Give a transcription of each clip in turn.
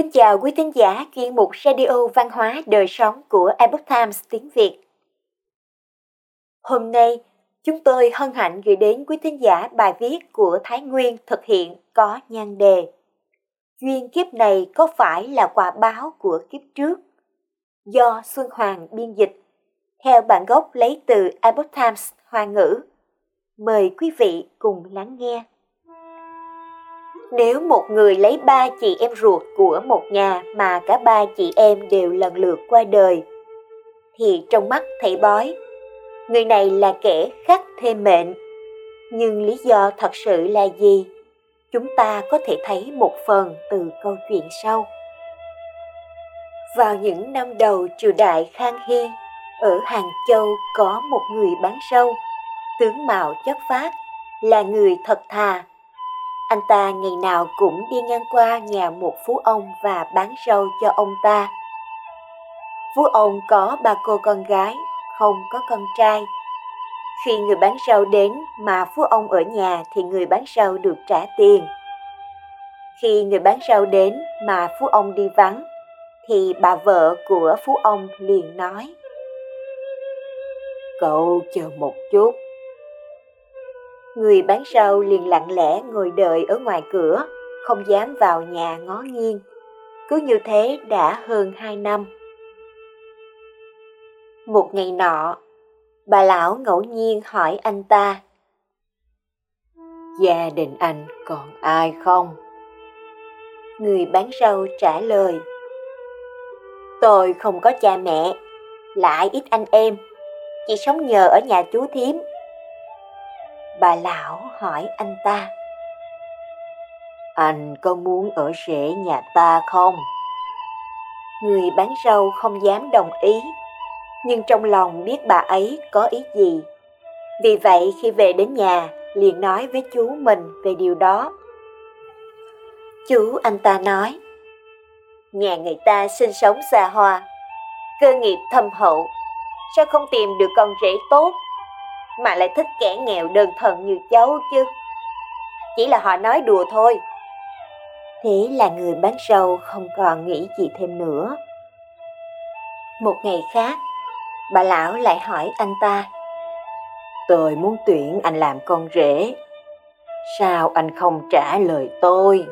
Kính chào quý thính giả chuyên mục Radio Văn hóa Đời Sống của Epoch Times tiếng Việt. Hôm nay, chúng tôi hân hạnh gửi đến quý thính giả bài viết của Thái Nguyên thực hiện có nhan đề Duyên kiếp này có phải là quả báo của kiếp trước? Do Xuân Hoàng biên dịch, theo bản gốc lấy từ Epoch Times Hoa ngữ. Mời quý vị cùng lắng nghe. Nếu một người lấy ba chị em ruột của một nhà mà cả ba chị em đều lần lượt qua đời, thì trong mắt thầy bói, người này là kẻ khắc thêm mệnh. Nhưng lý do thật sự là gì? Chúng ta có thể thấy một phần từ câu chuyện sau. Vào những năm đầu triều đại Khang Hy, ở Hàng Châu có một người bán rau, tướng mạo chất phát, là người thật thà, anh ta ngày nào cũng đi ngang qua nhà một phú ông và bán rau cho ông ta. Phú ông có ba cô con gái, không có con trai. Khi người bán rau đến mà phú ông ở nhà thì người bán rau được trả tiền. Khi người bán rau đến mà phú ông đi vắng thì bà vợ của phú ông liền nói Cậu chờ một chút, Người bán rau liền lặng lẽ ngồi đợi ở ngoài cửa, không dám vào nhà ngó nghiêng. Cứ như thế đã hơn hai năm. Một ngày nọ, bà lão ngẫu nhiên hỏi anh ta. Gia đình anh còn ai không? Người bán rau trả lời. Tôi không có cha mẹ, lại ít anh em, chỉ sống nhờ ở nhà chú thím bà lão hỏi anh ta. Anh có muốn ở rễ nhà ta không? Người bán rau không dám đồng ý, nhưng trong lòng biết bà ấy có ý gì. Vì vậy khi về đến nhà, liền nói với chú mình về điều đó. Chú anh ta nói, nhà người ta sinh sống xa hoa, cơ nghiệp thâm hậu, sao không tìm được con rể tốt mà lại thích kẻ nghèo đơn thuần như cháu chứ. Chỉ là họ nói đùa thôi. Thế là người bán rau không còn nghĩ gì thêm nữa. Một ngày khác, bà lão lại hỏi anh ta. Tôi muốn tuyển anh làm con rể. Sao anh không trả lời tôi?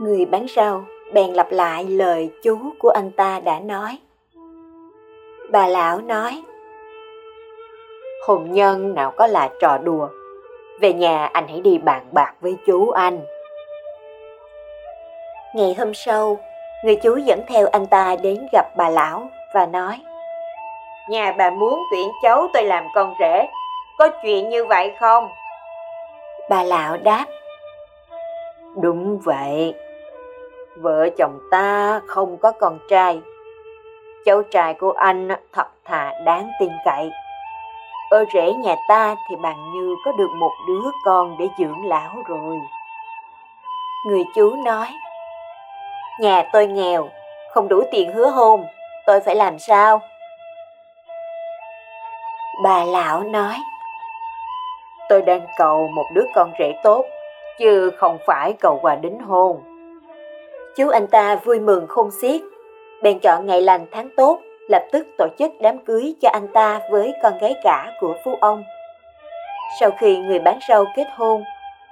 Người bán rau bèn lặp lại lời chú của anh ta đã nói. Bà lão nói, hôn nhân nào có là trò đùa. Về nhà anh hãy đi bàn bạc với chú anh. Ngày hôm sau, người chú dẫn theo anh ta đến gặp bà lão và nói Nhà bà muốn tuyển cháu tôi làm con rể, có chuyện như vậy không? Bà lão đáp Đúng vậy, vợ chồng ta không có con trai. Cháu trai của anh thật thà đáng tin cậy ở rể nhà ta thì bằng như có được một đứa con để dưỡng lão rồi. Người chú nói, nhà tôi nghèo, không đủ tiền hứa hôn, tôi phải làm sao? Bà lão nói, tôi đang cầu một đứa con rể tốt, chứ không phải cầu quà đính hôn. Chú anh ta vui mừng không xiết, bèn chọn ngày lành tháng tốt lập tức tổ chức đám cưới cho anh ta với con gái cả của phú ông. Sau khi người bán rau kết hôn,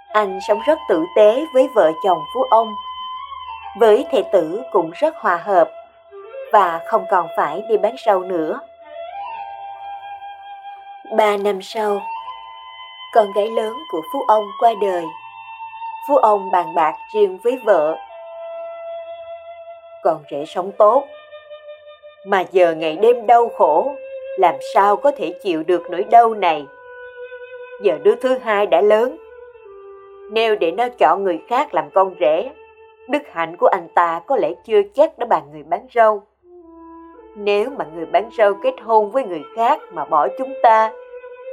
anh sống rất tử tế với vợ chồng phú ông. Với thầy tử cũng rất hòa hợp và không còn phải đi bán rau nữa. Ba năm sau, con gái lớn của phú ông qua đời. Phú ông bàn bạc riêng với vợ. Con rể sống tốt, mà giờ ngày đêm đau khổ, làm sao có thể chịu được nỗi đau này? Giờ đứa thứ hai đã lớn. Nếu để nó chọn người khác làm con rể, đức hạnh của anh ta có lẽ chưa chắc đã bằng người bán rau. Nếu mà người bán rau kết hôn với người khác mà bỏ chúng ta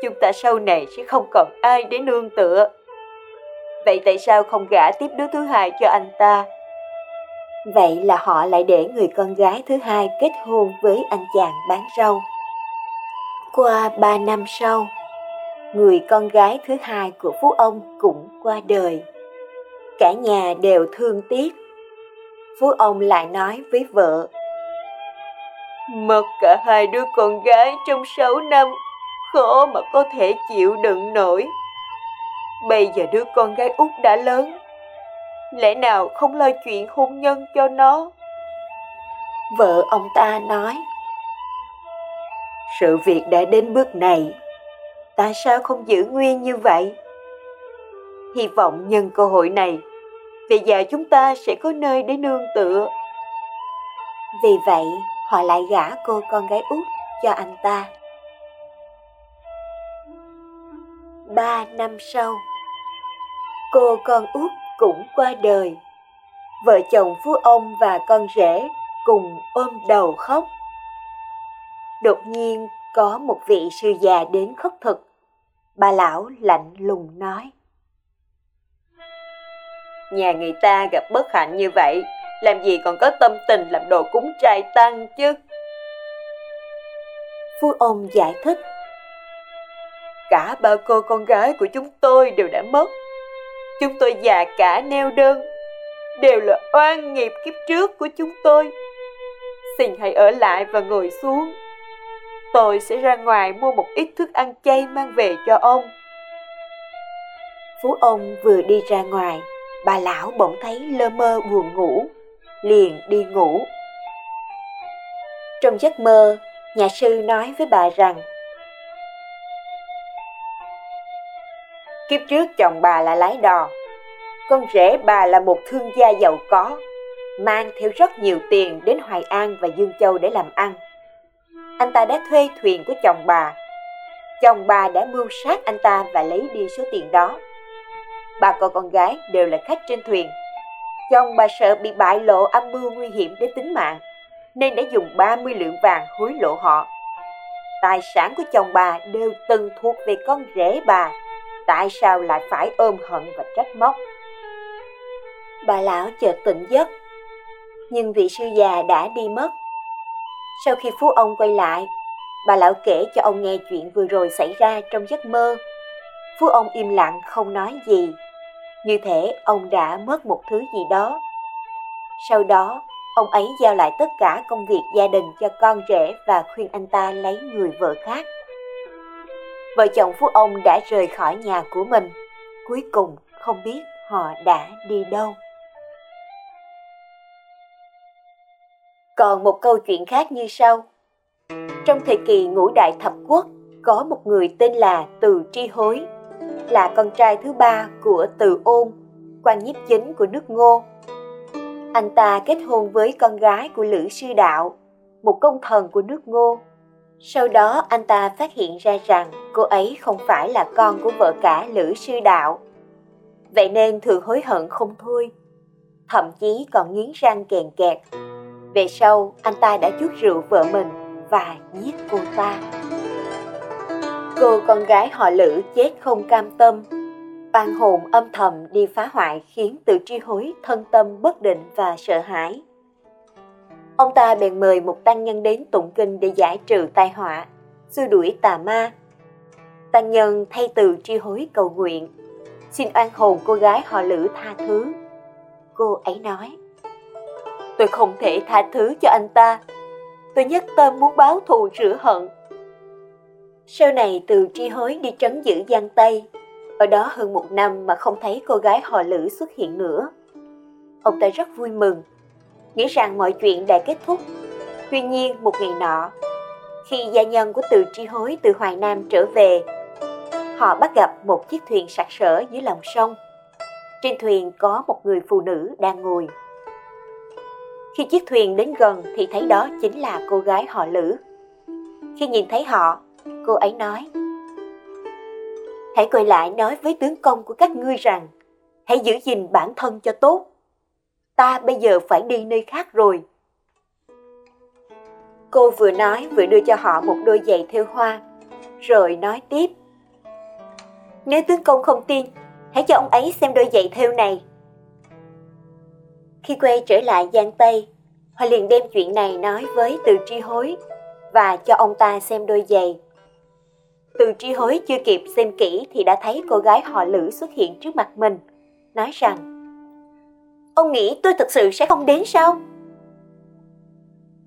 chúng ta sau này sẽ không còn ai để nương tựa. Vậy tại sao không gả tiếp đứa thứ hai cho anh ta? Vậy là họ lại để người con gái thứ hai kết hôn với anh chàng bán rau. Qua ba năm sau, người con gái thứ hai của phú ông cũng qua đời. Cả nhà đều thương tiếc. Phú ông lại nói với vợ. Mất cả hai đứa con gái trong sáu năm, khó mà có thể chịu đựng nổi. Bây giờ đứa con gái út đã lớn, lẽ nào không lo chuyện hôn nhân cho nó? Vợ ông ta nói, sự việc đã đến bước này, tại sao không giữ nguyên như vậy? Hy vọng nhân cơ hội này, về già chúng ta sẽ có nơi để nương tựa. Vì vậy, họ lại gả cô con gái út cho anh ta. Ba năm sau, cô con út cũng qua đời. Vợ chồng phú ông và con rể cùng ôm đầu khóc. Đột nhiên có một vị sư già đến khất thực. Bà lão lạnh lùng nói. Nhà người ta gặp bất hạnh như vậy, làm gì còn có tâm tình làm đồ cúng trai tăng chứ? Phú ông giải thích. Cả ba cô con gái của chúng tôi đều đã mất. Chúng tôi già cả neo đơn, đều là oan nghiệp kiếp trước của chúng tôi. Xin hãy ở lại và ngồi xuống. Tôi sẽ ra ngoài mua một ít thức ăn chay mang về cho ông. Phú ông vừa đi ra ngoài, bà lão bỗng thấy lơ mơ buồn ngủ, liền đi ngủ. Trong giấc mơ, nhà sư nói với bà rằng Kiếp trước chồng bà là lái đò, con rể bà là một thương gia giàu có, mang theo rất nhiều tiền đến Hoài An và Dương Châu để làm ăn. Anh ta đã thuê thuyền của chồng bà. Chồng bà đã mưu sát anh ta và lấy đi số tiền đó. Ba con con gái đều là khách trên thuyền. Chồng bà sợ bị bại lộ âm mưu nguy hiểm đến tính mạng, nên đã dùng 30 lượng vàng hối lộ họ. Tài sản của chồng bà đều từng thuộc về con rể bà, tại sao lại phải ôm hận và trách móc? Bà lão chợt tỉnh giấc, nhưng vị sư già đã đi mất. Sau khi phú ông quay lại, bà lão kể cho ông nghe chuyện vừa rồi xảy ra trong giấc mơ. Phú ông im lặng không nói gì, như thể ông đã mất một thứ gì đó. Sau đó, ông ấy giao lại tất cả công việc gia đình cho con rể và khuyên anh ta lấy người vợ khác. Vợ chồng phú ông đã rời khỏi nhà của mình, cuối cùng không biết họ đã đi đâu. Còn một câu chuyện khác như sau. Trong thời kỳ ngũ đại thập quốc, có một người tên là Từ Tri Hối, là con trai thứ ba của Từ Ôn, quan nhiếp chính của nước Ngô. Anh ta kết hôn với con gái của Lữ Sư Đạo, một công thần của nước Ngô. Sau đó anh ta phát hiện ra rằng cô ấy không phải là con của vợ cả Lữ Sư Đạo. Vậy nên thường hối hận không thôi, thậm chí còn nghiến răng kèn kẹt về sau, anh ta đã chuốt rượu vợ mình và giết cô ta. Cô con gái họ Lữ chết không cam tâm. Oan hồn âm thầm đi phá hoại khiến từ tri hối thân tâm bất định và sợ hãi. Ông ta bèn mời một tăng nhân đến tụng kinh để giải trừ tai họa, xua đuổi tà ma. Tăng nhân thay từ tri hối cầu nguyện, xin oan hồn cô gái họ Lữ tha thứ. Cô ấy nói, Tôi không thể tha thứ cho anh ta. Tôi nhất tâm muốn báo thù rửa hận. Sau này từ tri hối đi trấn giữ Giang Tây. Ở đó hơn một năm mà không thấy cô gái họ Lữ xuất hiện nữa. Ông ta rất vui mừng, nghĩ rằng mọi chuyện đã kết thúc. Tuy nhiên một ngày nọ, khi gia nhân của từ tri hối từ Hoài Nam trở về, họ bắt gặp một chiếc thuyền sặc sỡ dưới lòng sông. Trên thuyền có một người phụ nữ đang ngồi. Khi chiếc thuyền đến gần thì thấy đó chính là cô gái họ Lữ. Khi nhìn thấy họ, cô ấy nói Hãy quay lại nói với tướng công của các ngươi rằng Hãy giữ gìn bản thân cho tốt. Ta bây giờ phải đi nơi khác rồi. Cô vừa nói vừa đưa cho họ một đôi giày theo hoa, rồi nói tiếp. Nếu tướng công không tin, hãy cho ông ấy xem đôi giày theo này. Khi quay trở lại Giang Tây, họ liền đem chuyện này nói với Từ Tri Hối và cho ông ta xem đôi giày. Từ Tri Hối chưa kịp xem kỹ thì đã thấy cô gái họ Lữ xuất hiện trước mặt mình, nói rằng Ông nghĩ tôi thực sự sẽ không đến sao?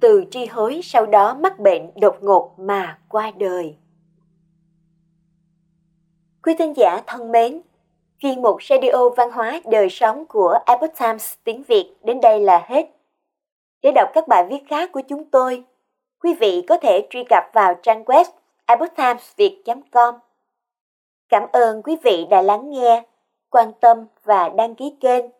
Từ tri hối sau đó mắc bệnh đột ngột mà qua đời. Quý thính giả thân mến, chuyên mục Radio Văn hóa Đời Sống của Epoch Times tiếng Việt đến đây là hết. Để đọc các bài viết khác của chúng tôi, quý vị có thể truy cập vào trang web epochtimesviet.com. Cảm ơn quý vị đã lắng nghe, quan tâm và đăng ký kênh.